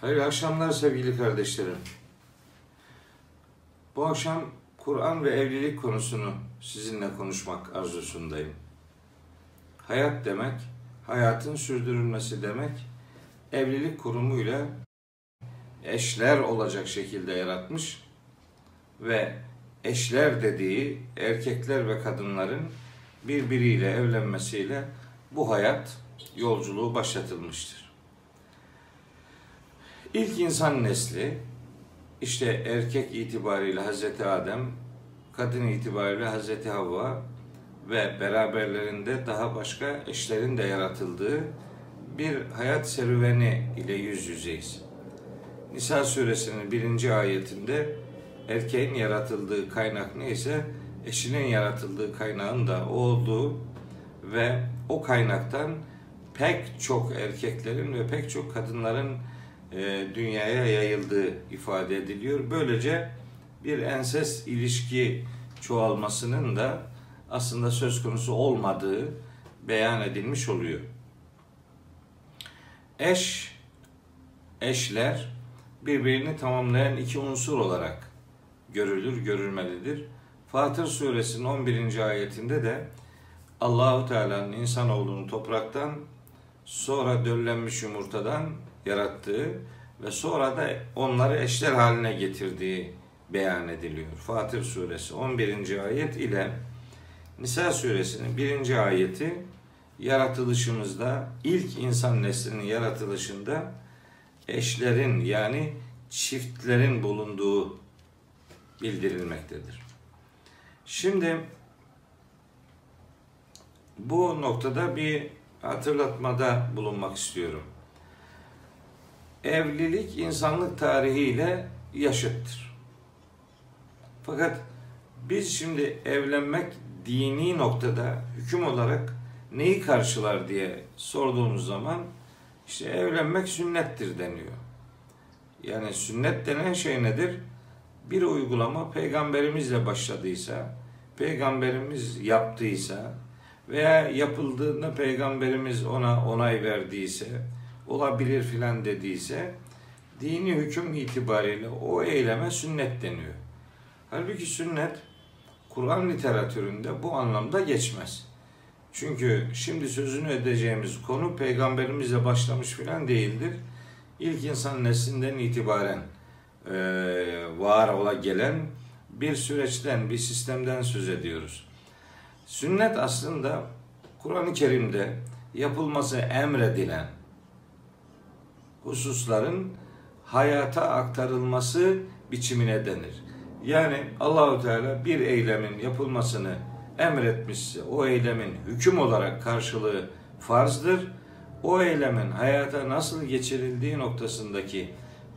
Hayırlı akşamlar sevgili kardeşlerim. Bu akşam Kur'an ve evlilik konusunu sizinle konuşmak arzusundayım. Hayat demek, hayatın sürdürülmesi demek, evlilik kurumuyla eşler olacak şekilde yaratmış ve eşler dediği erkekler ve kadınların birbiriyle evlenmesiyle bu hayat yolculuğu başlatılmıştır. İlk insan nesli işte erkek itibariyle Hazreti Adem, kadın itibariyle Hazreti Havva ve beraberlerinde daha başka eşlerin de yaratıldığı bir hayat serüveni ile yüz yüzeyiz. Nisa suresinin birinci ayetinde erkeğin yaratıldığı kaynak neyse eşinin yaratıldığı kaynağın da o olduğu ve o kaynaktan pek çok erkeklerin ve pek çok kadınların e, dünyaya yayıldığı ifade ediliyor. Böylece bir enses ilişki çoğalmasının da aslında söz konusu olmadığı beyan edilmiş oluyor. Eş, eşler birbirini tamamlayan iki unsur olarak görülür, görülmelidir. Fatır suresinin 11. ayetinde de Allahu Teala'nın insanoğlunu topraktan sonra döllenmiş yumurtadan yarattığı ve sonra da onları eşler haline getirdiği beyan ediliyor. Fatır suresi 11. ayet ile Nisa suresinin 1. ayeti yaratılışımızda ilk insan neslinin yaratılışında eşlerin yani çiftlerin bulunduğu bildirilmektedir. Şimdi bu noktada bir hatırlatmada bulunmak istiyorum. Evlilik insanlık tarihiyle yaşıttır. Fakat biz şimdi evlenmek dini noktada hüküm olarak neyi karşılar diye sorduğumuz zaman işte evlenmek sünnettir deniyor. Yani sünnet denen şey nedir? Bir uygulama peygamberimizle başladıysa, peygamberimiz yaptıysa veya yapıldığında peygamberimiz ona onay verdiyse, olabilir filan dediyse dini hüküm itibariyle o eyleme sünnet deniyor. Halbuki sünnet Kur'an literatüründe bu anlamda geçmez. Çünkü şimdi sözünü edeceğimiz konu peygamberimizle başlamış filan değildir. İlk insan neslinden itibaren e, var ola gelen bir süreçten, bir sistemden söz ediyoruz. Sünnet aslında Kur'an-ı Kerim'de yapılması emredilen hususların hayata aktarılması biçimine denir. Yani Allahu Teala bir eylemin yapılmasını emretmişse o eylemin hüküm olarak karşılığı farzdır. O eylemin hayata nasıl geçirildiği noktasındaki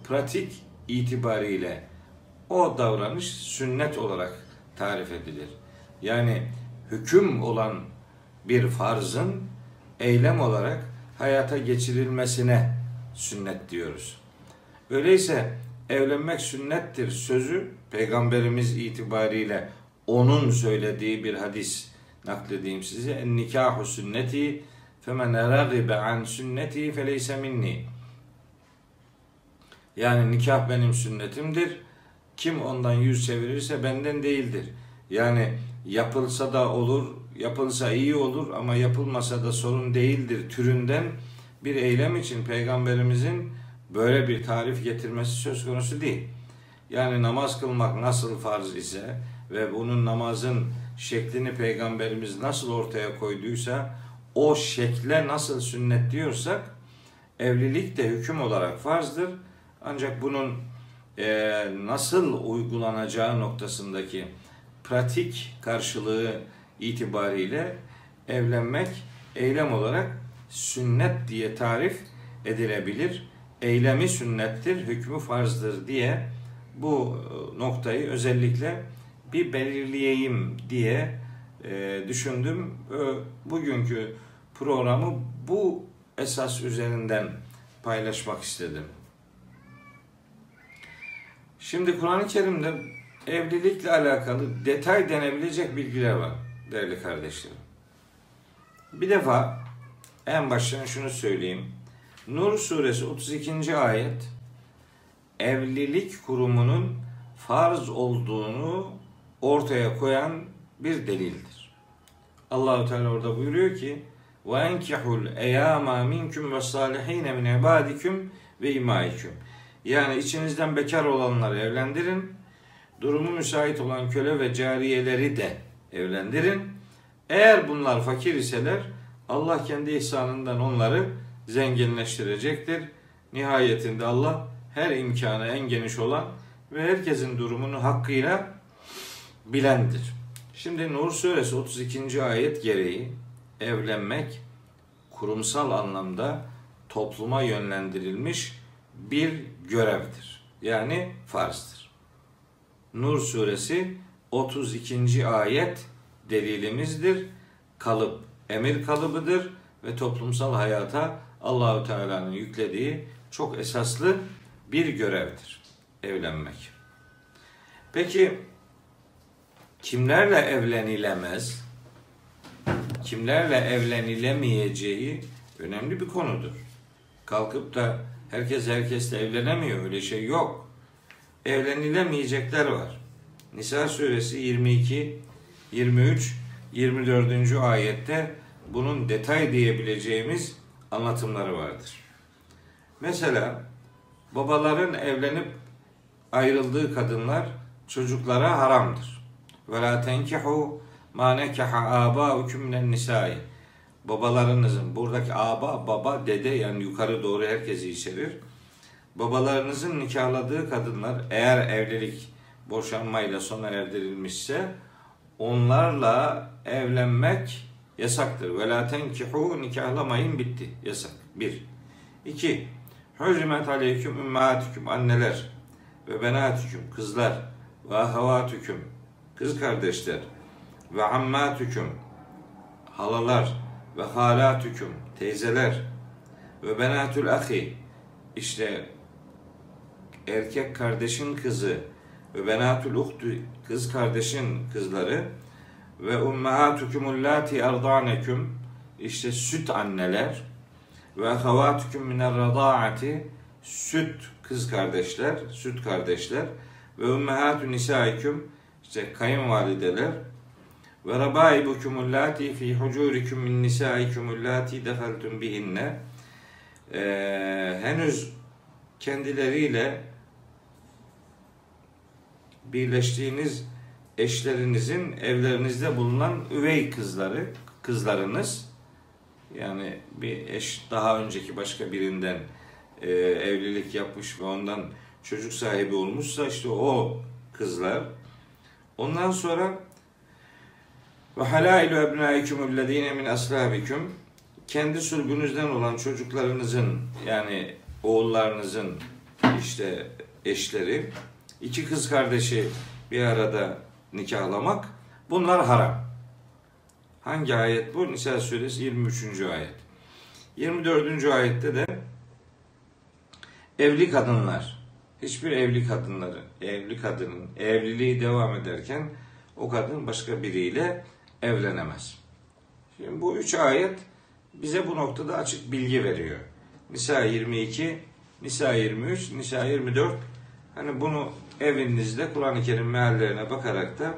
pratik itibariyle o davranış sünnet olarak tarif edilir. Yani hüküm olan bir farzın eylem olarak hayata geçirilmesine sünnet diyoruz. Öyleyse evlenmek sünnettir sözü peygamberimiz itibariyle onun söylediği bir hadis nakledeyim size. En nikahu sünneti femen ragibe an sünneti feleyse minni. Yani nikah benim sünnetimdir. Kim ondan yüz çevirirse benden değildir. Yani yapılsa da olur, yapılsa iyi olur ama yapılmasa da sorun değildir türünden bir eylem için peygamberimizin böyle bir tarif getirmesi söz konusu değil. Yani namaz kılmak nasıl farz ise ve bunun namazın şeklini peygamberimiz nasıl ortaya koyduysa o şekle nasıl sünnet diyorsak evlilik de hüküm olarak farzdır. Ancak bunun e, nasıl uygulanacağı noktasındaki pratik karşılığı itibariyle evlenmek eylem olarak sünnet diye tarif edilebilir. Eylemi sünnettir, hükmü farzdır diye bu e, noktayı özellikle bir belirleyeyim diye e, düşündüm. Bugünkü programı bu esas üzerinden paylaşmak istedim. Şimdi Kur'an-ı Kerim'de evlilikle alakalı detay denebilecek bilgiler var değerli kardeşlerim. Bir defa en baştan şunu söyleyeyim. Nur suresi 32. ayet evlilik kurumunun farz olduğunu ortaya koyan bir delildir. Allahu Teala orada buyuruyor ki: "Ve enkihul eyama minkum ve salihin min ibadikum ve imaikum." Yani içinizden bekar olanları evlendirin. Durumu müsait olan köle ve cariyeleri de evlendirin. Eğer bunlar fakir iseler Allah kendi ihsanından onları zenginleştirecektir. Nihayetinde Allah her imkanı en geniş olan ve herkesin durumunu hakkıyla bilendir. Şimdi Nur suresi 32. ayet gereği evlenmek kurumsal anlamda topluma yönlendirilmiş bir görevdir. Yani farzdır. Nur suresi 32. ayet delilimizdir. Kalıp emir kalıbıdır ve toplumsal hayata Allahü Teala'nın yüklediği çok esaslı bir görevdir evlenmek. Peki kimlerle evlenilemez? Kimlerle evlenilemeyeceği önemli bir konudur. Kalkıp da herkes herkesle evlenemiyor öyle şey yok. Evlenilemeyecekler var. Nisa suresi 22, 23, 24. ayette bunun detay diyebileceğimiz anlatımları vardır. Mesela babaların evlenip ayrıldığı kadınlar çocuklara haramdır. Ve la tenkihu ma nekaha abaukum minen nisai. Babalarınızın buradaki aba baba dede yani yukarı doğru herkesi içerir. Babalarınızın nikahladığı kadınlar eğer evlilik boşanmayla sona erdirilmişse onlarla evlenmek yasaktır. Ve la tenkihu nikahlamayın bitti. Yasak. Bir. İki. Hürrimet aleyküm ümmatüküm anneler ve benatüküm kızlar ve ahavatüküm kız kardeşler ve ammatüküm halalar ve halatüküm teyzeler ve benatül ahi işte erkek kardeşin kızı ve benatül uhtu kız kardeşin kızları ve ummahatukum allati erdaneküm işte süt anneler. Ve ahavatüküm miner radaati. Süt kız kardeşler, süt kardeşler. Ve ummahatun nisaikum. İşte kayınvalideler. Ve rabaibukum allati fi hucurikum min nisaikum allati dehaltum bihinne. Ee, henüz kendileriyle birleştiğiniz eşlerinizin evlerinizde bulunan üvey kızları, kızlarınız yani bir eş daha önceki başka birinden e, evlilik yapmış ve ondan çocuk sahibi olmuşsa işte o kızlar. Ondan sonra ve halailu ebnaikum ellezine min aslabikum kendi sürgünüzden olan çocuklarınızın yani oğullarınızın işte eşleri iki kız kardeşi bir arada nikahlamak bunlar haram. Hangi ayet bu? Nisa suresi 23. ayet. 24. ayette de evli kadınlar hiçbir evli kadınları evli kadının evliliği devam ederken o kadın başka biriyle evlenemez. Şimdi bu üç ayet bize bu noktada açık bilgi veriyor. Nisa 22, Nisa 23, Nisa 24 hani bunu evinizde Kur'an-ı Kerim meallerine bakarak da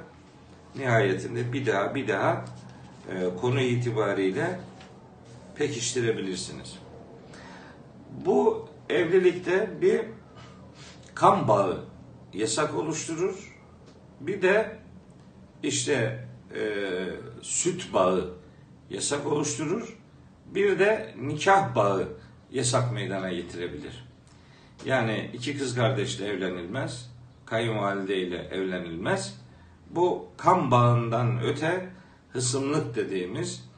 nihayetinde bir daha bir daha e, konu itibariyle pekiştirebilirsiniz. Bu evlilikte bir kan bağı yasak oluşturur. Bir de işte e, süt bağı yasak oluşturur. Bir de nikah bağı yasak meydana getirebilir. Yani iki kız kardeşle evlenilmez, kayınvalide ile evlenilmez. Bu kan bağından öte hısımlık dediğimiz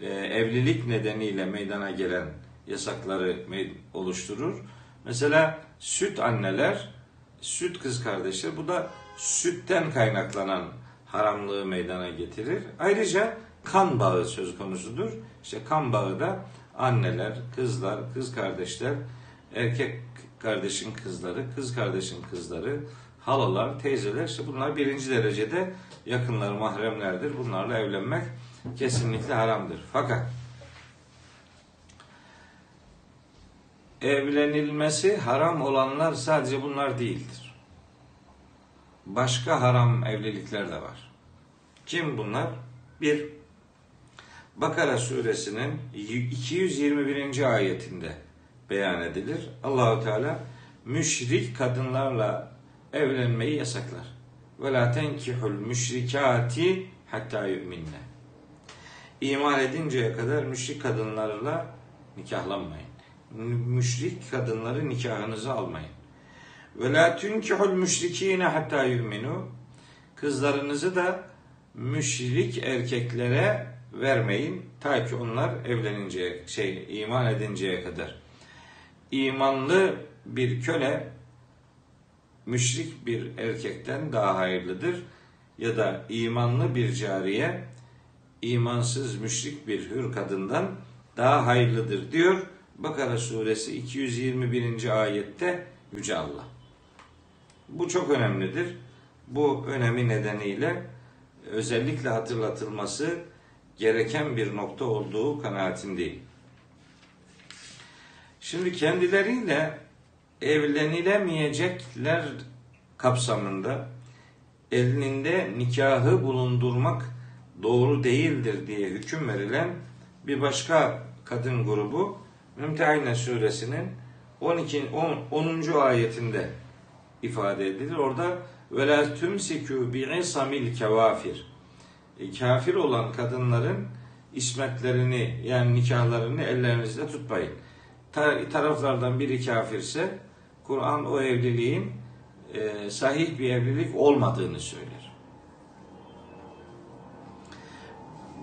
e, evlilik nedeniyle meydana gelen yasakları oluşturur. Mesela süt anneler, süt kız kardeşler bu da sütten kaynaklanan haramlığı meydana getirir. Ayrıca kan bağı söz konusudur. İşte kan bağı da anneler, kızlar, kız kardeşler, erkek kardeşin kızları, kız kardeşin kızları, halalar, teyzeler işte bunlar birinci derecede yakınları mahremlerdir. Bunlarla evlenmek kesinlikle haramdır. Fakat evlenilmesi haram olanlar sadece bunlar değildir. Başka haram evlilikler de var. Kim bunlar? Bir, Bakara suresinin 221. ayetinde beyan edilir. Allahu Teala müşrik kadınlarla evlenmeyi yasaklar. Ve la tenkihul müşrikati hatta yu'minne. İman edinceye kadar müşrik kadınlarla nikahlanmayın. Müşrik kadınları nikahınızı almayın. Ve la tunkihul müşrikine hatta yu'minu. Kızlarınızı da müşrik erkeklere vermeyin ta ki onlar evleninceye şey iman edinceye kadar. İmanlı bir köle müşrik bir erkekten daha hayırlıdır ya da imanlı bir cariye imansız müşrik bir hür kadından daha hayırlıdır diyor Bakara suresi 221. ayette Yüce Allah. Bu çok önemlidir. Bu önemi nedeniyle özellikle hatırlatılması gereken bir nokta olduğu kanaatindeyim. Şimdi kendileriyle evlenilemeyecekler kapsamında elinde nikahı bulundurmak doğru değildir diye hüküm verilen bir başka kadın grubu Mümtehine suresinin 12 10. 10. ayetinde ifade edilir. Orada ve la tumsiku bi isamil kevafir. E, kafir olan kadınların ismetlerini yani nikahlarını ellerinizde tutmayın. Ta, taraflardan biri kafirse Kur'an o evliliğin e, sahih bir evlilik olmadığını söyler.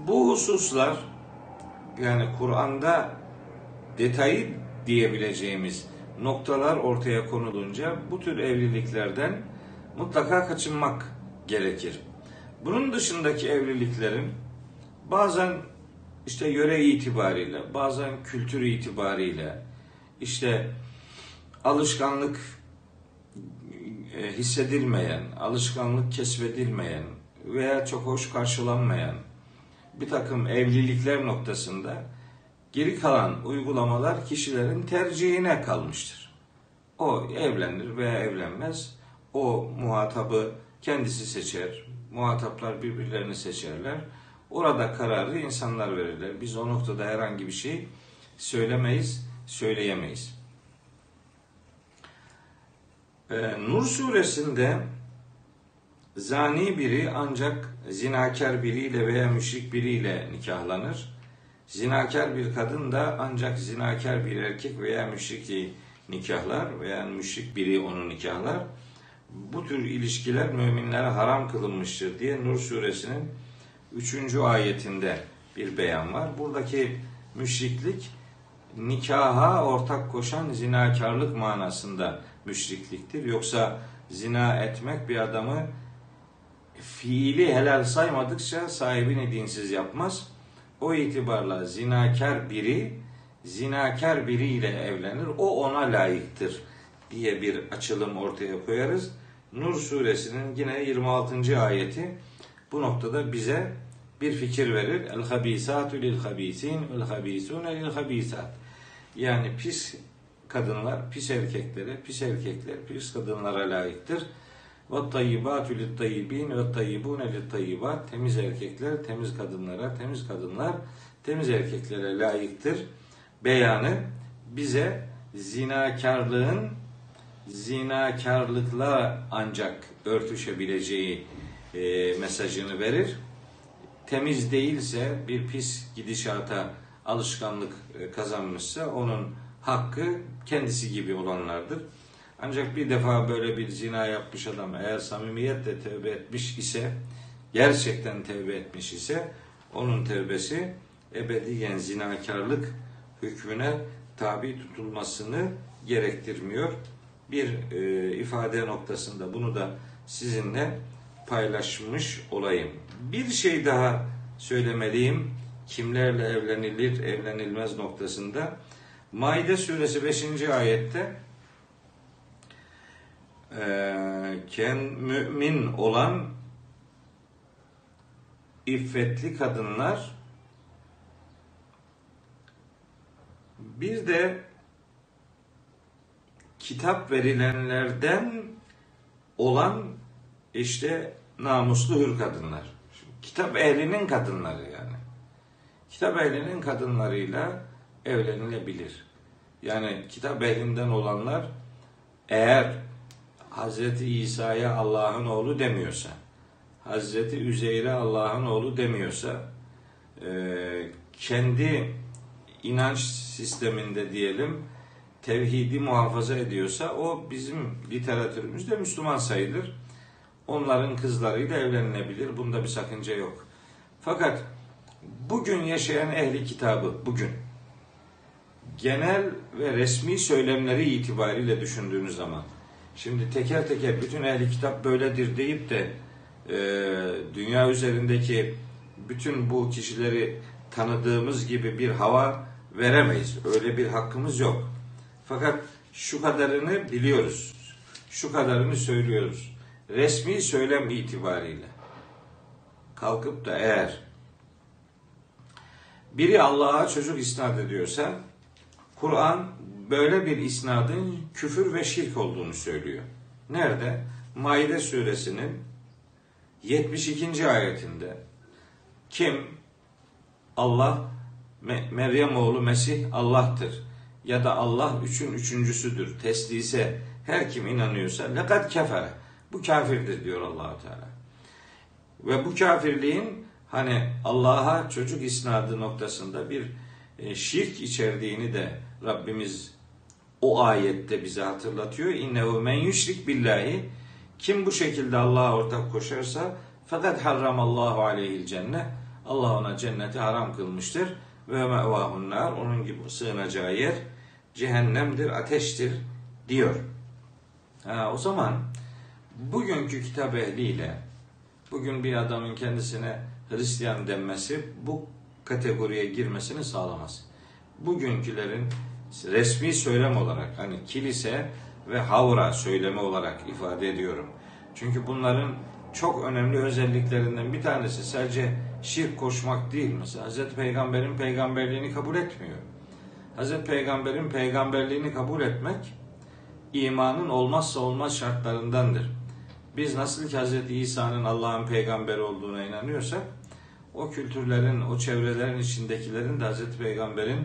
Bu hususlar yani Kur'an'da detayı diyebileceğimiz noktalar ortaya konulunca bu tür evliliklerden mutlaka kaçınmak gerekir. Bunun dışındaki evliliklerin bazen işte yöre itibariyle, bazen kültür itibariyle, işte alışkanlık e, hissedilmeyen, alışkanlık kesbedilmeyen veya çok hoş karşılanmayan bir takım evlilikler noktasında geri kalan uygulamalar kişilerin tercihine kalmıştır. O evlenir veya evlenmez. O muhatabı kendisi seçer. Muhataplar birbirlerini seçerler. Orada kararı insanlar verirler. Biz o noktada herhangi bir şey söylemeyiz, söyleyemeyiz. Ee, Nur suresinde zani biri ancak zinakar biriyle veya müşrik biriyle nikahlanır. Zinakar bir kadın da ancak zinakar bir erkek veya müşrikli nikahlar veya müşrik biri onu nikahlar. Bu tür ilişkiler müminlere haram kılınmıştır diye Nur suresinin 3. ayetinde bir beyan var. Buradaki müşriklik nikaha ortak koşan zinakarlık manasında müşrikliktir. Yoksa zina etmek bir adamı fiili helal saymadıkça sahibini dinsiz yapmaz. O itibarla zinakar biri zinakar biriyle evlenir. O ona layıktır diye bir açılım ortaya koyarız. Nur suresinin yine 26. ayeti bu noktada bize bir fikir verir. El habisatu lil habisin vel habisune lil habisat. Yani pis kadınlar pis erkeklere, pis erkekler pis kadınlara layıktır. Ve tayyibatu lit tayyibin ve tayyibune lit tayyibat. Temiz erkekler temiz kadınlara, temiz kadınlar temiz erkeklere layıktır. Beyanı bize zinakarlığın zinakarlıkla ancak örtüşebileceği e, mesajını verir. Temiz değilse bir pis gidişata alışkanlık e, kazanmışsa onun hakkı kendisi gibi olanlardır. Ancak bir defa böyle bir zina yapmış adam eğer samimiyetle tövbe etmiş ise, gerçekten tövbe etmiş ise onun tövbesi ebediyen zinakarlık hükmüne tabi tutulmasını gerektirmiyor. Bir e, ifade noktasında bunu da sizinle paylaşmış olayım. Bir şey daha söylemeliyim. Kimlerle evlenilir, evlenilmez noktasında. Maide suresi 5. ayette e, ken mümin olan iffetli kadınlar bir de kitap verilenlerden olan işte namuslu hür kadınlar. Kitap ehlinin kadınları yani. Kitap ehlinin kadınlarıyla evlenilebilir. Yani kitap ehlinden olanlar eğer Hz. İsa'ya Allah'ın oğlu demiyorsa, Hz. Üzeyr'e Allah'ın oğlu demiyorsa, e, kendi inanç sisteminde diyelim tevhidi muhafaza ediyorsa o bizim literatürümüzde Müslüman sayılır. Onların kızlarıyla evlenilebilir. Bunda bir sakınca yok. Fakat bugün yaşayan ehli kitabı bugün genel ve resmi söylemleri itibariyle düşündüğünüz zaman şimdi teker teker bütün ehli kitap böyledir deyip de e, dünya üzerindeki bütün bu kişileri tanıdığımız gibi bir hava veremeyiz. Öyle bir hakkımız yok. Fakat şu kadarını biliyoruz. Şu kadarını söylüyoruz. Resmi söylem itibariyle kalkıp da eğer biri Allah'a çocuk isnat ediyorsa Kur'an böyle bir isnadın küfür ve şirk olduğunu söylüyor. Nerede? Maide suresinin 72. ayetinde kim Allah Meryem oğlu Mesih Allah'tır ya da Allah üçün üçüncüsüdür teslise her kim inanıyorsa lekad kefere bu kafirdir diyor Allahu Teala. Ve bu kafirliğin hani Allah'a çocuk isnadı noktasında bir e, şirk içerdiğini de Rabbimiz o ayette bize hatırlatıyor. İnnehu men yüşrik billahi kim bu şekilde Allah'a ortak koşarsa fakat harramallahu aleyhil cennet Allah ona cenneti haram kılmıştır ve mevahun onun gibi sığınacağı yer cehennemdir, ateştir diyor. Ha, o zaman bugünkü kitap ehliyle bugün bir adamın kendisine Hristiyan denmesi bu kategoriye girmesini sağlamaz. Bugünkülerin resmi söylem olarak hani kilise ve havra söylemi olarak ifade ediyorum. Çünkü bunların çok önemli özelliklerinden bir tanesi sadece şirk koşmak değil. Mesela Hz. Peygamber'in peygamberliğini kabul etmiyor. Hz. Peygamber'in peygamberliğini kabul etmek imanın olmazsa olmaz şartlarındandır. Biz nasıl ki Hz. İsa'nın Allah'ın peygamberi olduğuna inanıyorsak o kültürlerin, o çevrelerin içindekilerin de Hz. Peygamber'in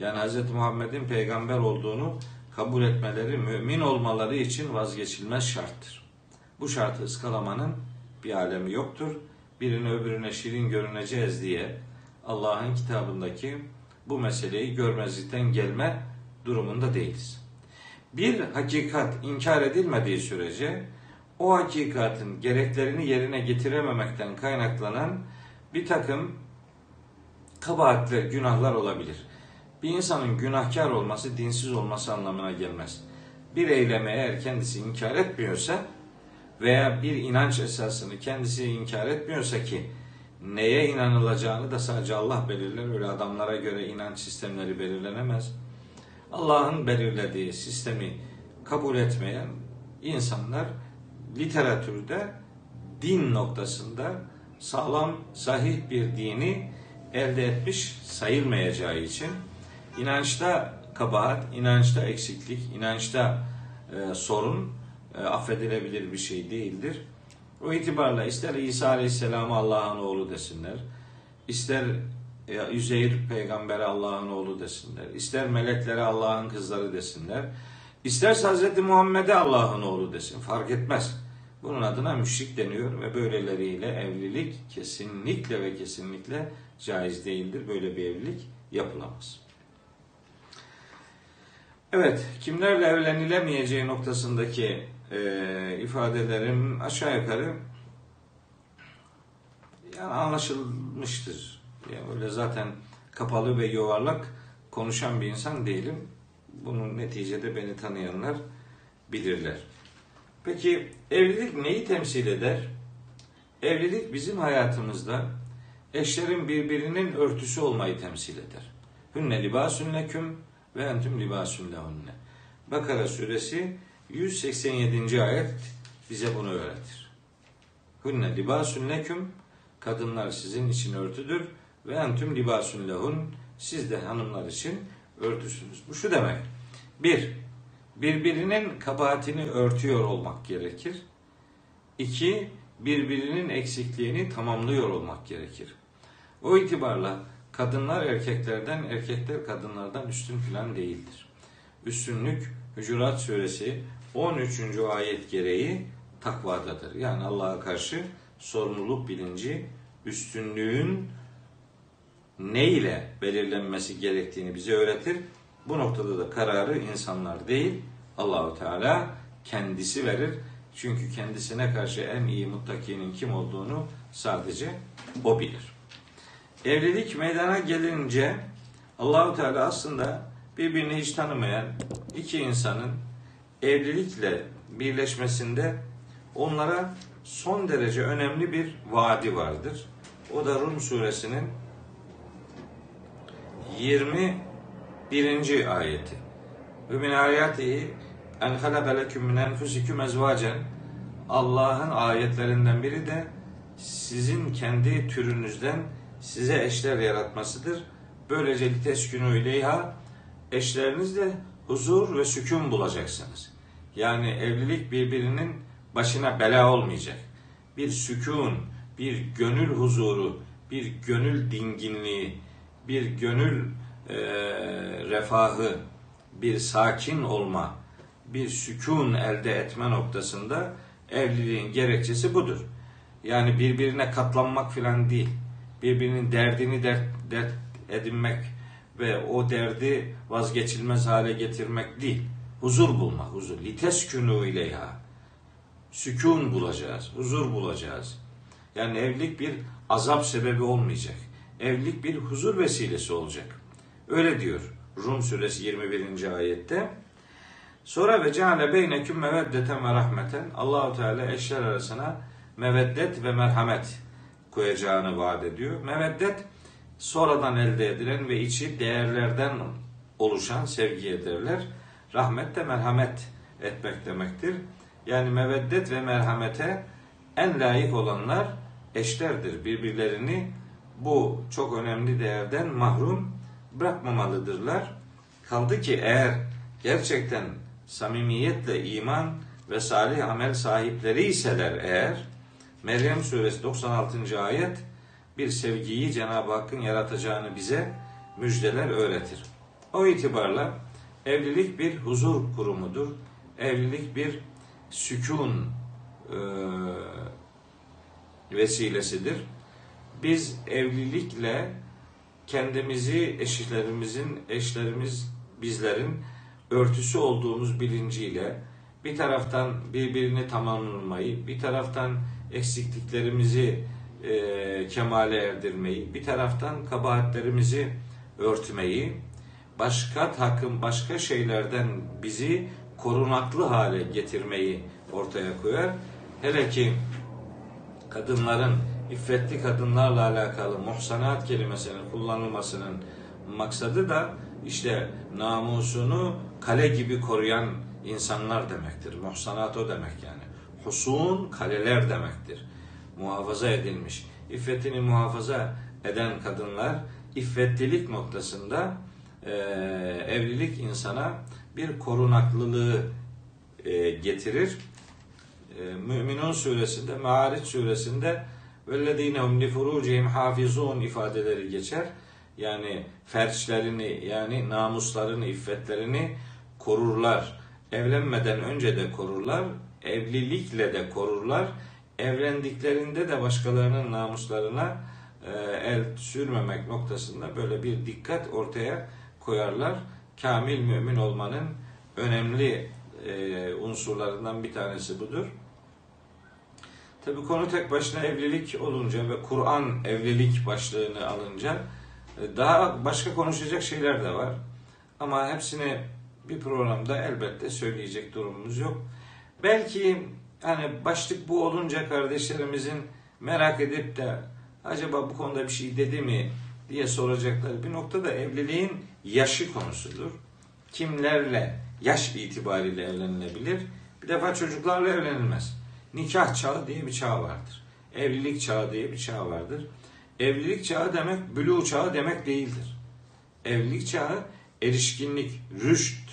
yani Hz. Muhammed'in peygamber olduğunu kabul etmeleri, mümin olmaları için vazgeçilmez şarttır. Bu şartı ıskalamanın bir alemi yoktur. Birine öbürüne şirin görüneceğiz diye Allah'ın kitabındaki bu meseleyi görmezlikten gelme durumunda değiliz. Bir hakikat inkar edilmediği sürece o hakikatin gereklerini yerine getirememekten kaynaklanan bir takım kabahatler, günahlar olabilir. Bir insanın günahkar olması dinsiz olması anlamına gelmez. Bir eylemi eğer kendisi inkar etmiyorsa veya bir inanç esasını kendisi inkar etmiyorsa ki neye inanılacağını da sadece Allah belirler. Öyle adamlara göre inanç sistemleri belirlenemez. Allah'ın belirlediği sistemi kabul etmeyen insanlar literatürde din noktasında sağlam, sahih bir dini elde etmiş sayılmayacağı için inançta kabahat, inançta eksiklik, inançta e, sorun e, affedilebilir bir şey değildir. O itibarla ister İsa Aleyhisselam'ı Allah'ın oğlu desinler, ister Üzeyir peygamberi Allah'ın oğlu desinler, ister meleklere Allah'ın kızları desinler, isterse Hz. Muhammed'e Allah'ın oğlu desin, fark etmez. Bunun adına müşrik deniyor ve böyleleriyle evlilik kesinlikle ve kesinlikle caiz değildir. Böyle bir evlilik yapılamaz. Evet, kimlerle evlenilemeyeceği noktasındaki e, ifadelerim aşağı yukarı yani anlaşılmıştır. Yani öyle zaten kapalı ve yuvarlak konuşan bir insan değilim. Bunun neticede beni tanıyanlar bilirler. Peki evlilik neyi temsil eder? Evlilik bizim hayatımızda eşlerin birbirinin örtüsü olmayı temsil eder. Hünne libasün leküm ve entüm libasün lehunne. Bakara suresi 187. ayet bize bunu öğretir. Hünne libasün leküm kadınlar sizin için örtüdür ve entüm libasün lehun siz de hanımlar için örtüsünüz. Bu şu demek. Bir, birbirinin kabahatini örtüyor olmak gerekir. İki, birbirinin eksikliğini tamamlıyor olmak gerekir. O itibarla kadınlar erkeklerden, erkekler kadınlardan üstün falan değildir. Üstünlük Hücurat Suresi 13. ayet gereği takvadadır. Yani Allah'a karşı sorumluluk bilinci, üstünlüğün ne ile belirlenmesi gerektiğini bize öğretir. Bu noktada da kararı insanlar değil, Allahu Teala kendisi verir. Çünkü kendisine karşı en iyi muttakinin kim olduğunu sadece o bilir. Evlilik meydana gelince Allahu Teala aslında birbirini hiç tanımayan iki insanın evlilikle birleşmesinde onlara son derece önemli bir vaadi vardır. O da Rum suresinin 21. ayeti. Ve min ayatihi en halaka leküm min enfusikum ezvacen Allah'ın ayetlerinden biri de sizin kendi türünüzden size eşler yaratmasıdır. Böylece liteskünü ileyha eşlerinizle huzur ve sükun bulacaksınız. Yani evlilik birbirinin başına bela olmayacak. Bir sükun, bir gönül huzuru, bir gönül dinginliği, bir gönül e, refahı, bir sakin olma, bir sükun elde etme noktasında evliliğin gerekçesi budur. Yani birbirine katlanmak filan değil. Birbirinin derdini dert, dert edinmek ve o derdi vazgeçilmez hale getirmek değil. Huzur bulma, huzur. Liteskünü ileyha. Sükun bulacağız, huzur bulacağız. Yani evlilik bir azap sebebi olmayacak. Evlilik bir huzur vesilesi olacak. Öyle diyor Rum suresi 21. ayette. Sonra ve ceale beyneküm meveddeten ve rahmeten. Allahu Teala eşler arasına meveddet ve merhamet koyacağını vaat ediyor. Meveddet sonradan elde edilen ve içi değerlerden oluşan sevgiye derler. Rahmet de merhamet etmek demektir. Yani meveddet ve merhamete en layık olanlar eşlerdir. Birbirlerini bu çok önemli değerden mahrum bırakmamalıdırlar. Kaldı ki eğer gerçekten samimiyetle iman ve salih amel sahipleri iseler eğer Meryem suresi 96. ayet bir sevgiyi Cenab-ı Hakk'ın yaratacağını bize müjdeler öğretir. O itibarla evlilik bir huzur kurumudur. Evlilik bir sükun e, vesilesidir. Biz evlilikle kendimizi eşlerimizin, eşlerimiz bizlerin örtüsü olduğumuz bilinciyle bir taraftan birbirini tamamlamayı, bir taraftan eksikliklerimizi e, kemale erdirmeyi, bir taraftan kabahatlerimizi örtmeyi, başka takım, başka şeylerden bizi korunaklı hale getirmeyi ortaya koyar. Hele ki kadınların iffetli kadınlarla alakalı muhsanat kelimesinin kullanılmasının maksadı da işte namusunu kale gibi koruyan insanlar demektir. Muhsanat o demek yani. Husun kaleler demektir. Muhafaza edilmiş. İffetini muhafaza eden kadınlar iffetlilik noktasında e, evlilik insana bir korunaklılığı e, getirir. E, Müminun suresinde, Me'ariç suresinde وَالَّذ۪ينَ هُمْ لِفُرُوجِهِمْ hafizun ifadeleri geçer. Yani ferçlerini yani namuslarını, iffetlerini korurlar. Evlenmeden önce de korurlar, evlilikle de korurlar. Evlendiklerinde de başkalarının namuslarına e, el sürmemek noktasında böyle bir dikkat ortaya koyarlar. Kamil mümin olmanın önemli e, unsurlarından bir tanesi budur. Tabi konu tek başına evlilik olunca ve Kur'an evlilik başlığını alınca e, daha başka konuşacak şeyler de var. Ama hepsini bir programda elbette söyleyecek durumumuz yok. Belki hani başlık bu olunca kardeşlerimizin merak edip de acaba bu konuda bir şey dedi mi diye soracakları bir noktada evliliğin yaşı konusudur. Kimlerle yaş itibariyle evlenilebilir? Bir defa çocuklarla evlenilmez. Nikah çağı diye bir çağ vardır. Evlilik çağı diye bir çağ vardır. Evlilik çağı demek bülü çağı demek değildir. Evlilik çağı erişkinlik, rüşt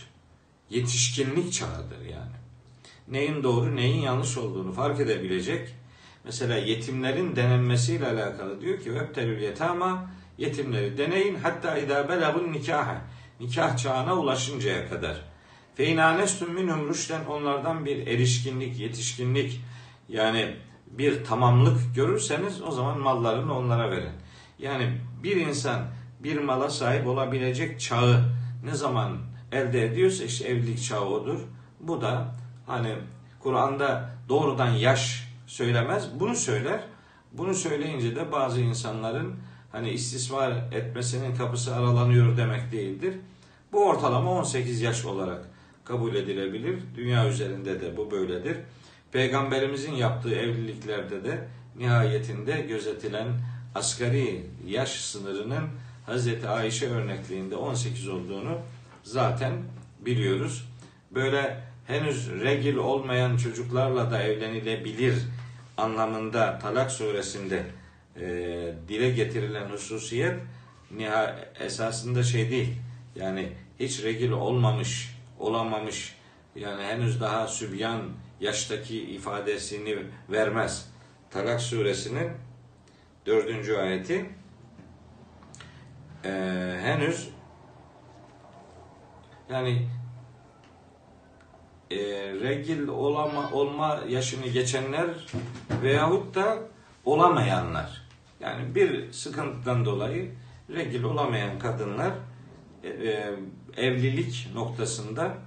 yetişkinlik çağıdır yani. Neyin doğru, neyin yanlış olduğunu fark edebilecek. Mesela yetimlerin denenmesiyle alakalı diyor ki vebtelül yetama yetimleri deneyin hatta idâ belagun nikaha nikah çağına ulaşıncaya kadar. Fe inânestum minhum rüşten onlardan bir erişkinlik, yetişkinlik yani bir tamamlık görürseniz o zaman mallarını onlara verin. Yani bir insan bir mala sahip olabilecek çağı ne zaman elde ediyorsa işte evlilik çağı odur. Bu da hani Kur'an'da doğrudan yaş söylemez. Bunu söyler. Bunu söyleyince de bazı insanların hani istismar etmesinin kapısı aralanıyor demek değildir. Bu ortalama 18 yaş olarak kabul edilebilir. Dünya üzerinde de bu böyledir. Peygamberimizin yaptığı evliliklerde de nihayetinde gözetilen asgari yaş sınırının Hazreti Ayşe örnekliğinde 18 olduğunu zaten biliyoruz. Böyle henüz regil olmayan çocuklarla da evlenilebilir anlamında Talak suresinde e, dile getirilen hususiyet niha, esasında şey değil. Yani hiç regil olmamış, olamamış yani henüz daha sübyan yaştaki ifadesini vermez. Talak suresinin dördüncü ayeti e, henüz yani e, regil olama, olma yaşını geçenler veyahut da olamayanlar. Yani bir sıkıntıdan dolayı regil olamayan kadınlar e, e, evlilik noktasında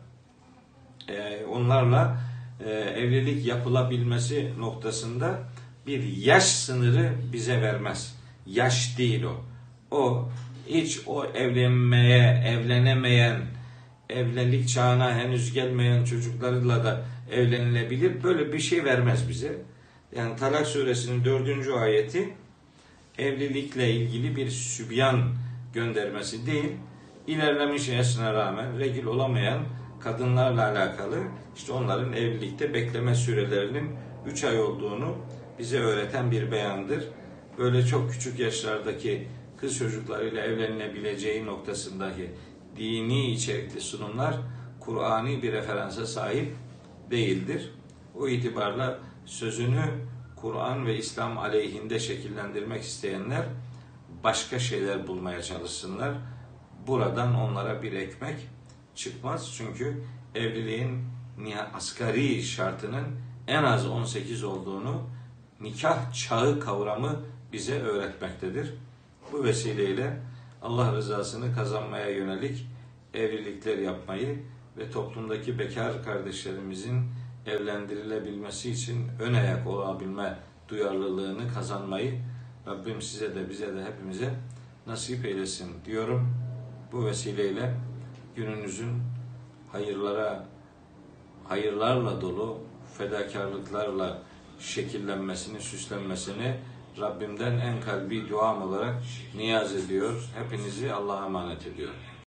e, onlarla e, evlilik yapılabilmesi noktasında bir yaş sınırı bize vermez. Yaş değil o. O hiç o evlenmeye, evlenemeyen, evlilik çağına henüz gelmeyen çocuklarla da evlenilebilir. Böyle bir şey vermez bize. Yani Talak suresinin dördüncü ayeti evlilikle ilgili bir sübyan göndermesi değil, ilerlemiş yaşına rağmen regil olamayan kadınlarla alakalı işte onların evlilikte bekleme sürelerinin 3 ay olduğunu bize öğreten bir beyandır. Böyle çok küçük yaşlardaki kız çocuklarıyla evlenilebileceği noktasındaki dini içerikli sunumlar Kur'ani bir referansa sahip değildir. O itibarla sözünü Kur'an ve İslam aleyhinde şekillendirmek isteyenler başka şeyler bulmaya çalışsınlar. Buradan onlara bir ekmek çıkmaz. Çünkü evliliğin asgari şartının en az 18 olduğunu nikah çağı kavramı bize öğretmektedir. Bu vesileyle Allah rızasını kazanmaya yönelik evlilikler yapmayı ve toplumdaki bekar kardeşlerimizin evlendirilebilmesi için ön ayak olabilme duyarlılığını kazanmayı Rabbim size de bize de hepimize nasip eylesin diyorum. Bu vesileyle gününüzün hayırlara, hayırlarla dolu, fedakarlıklarla şekillenmesini, süslenmesini Rabbimden en kalbi duam olarak niyaz ediyor. Hepinizi Allah'a emanet ediyorum.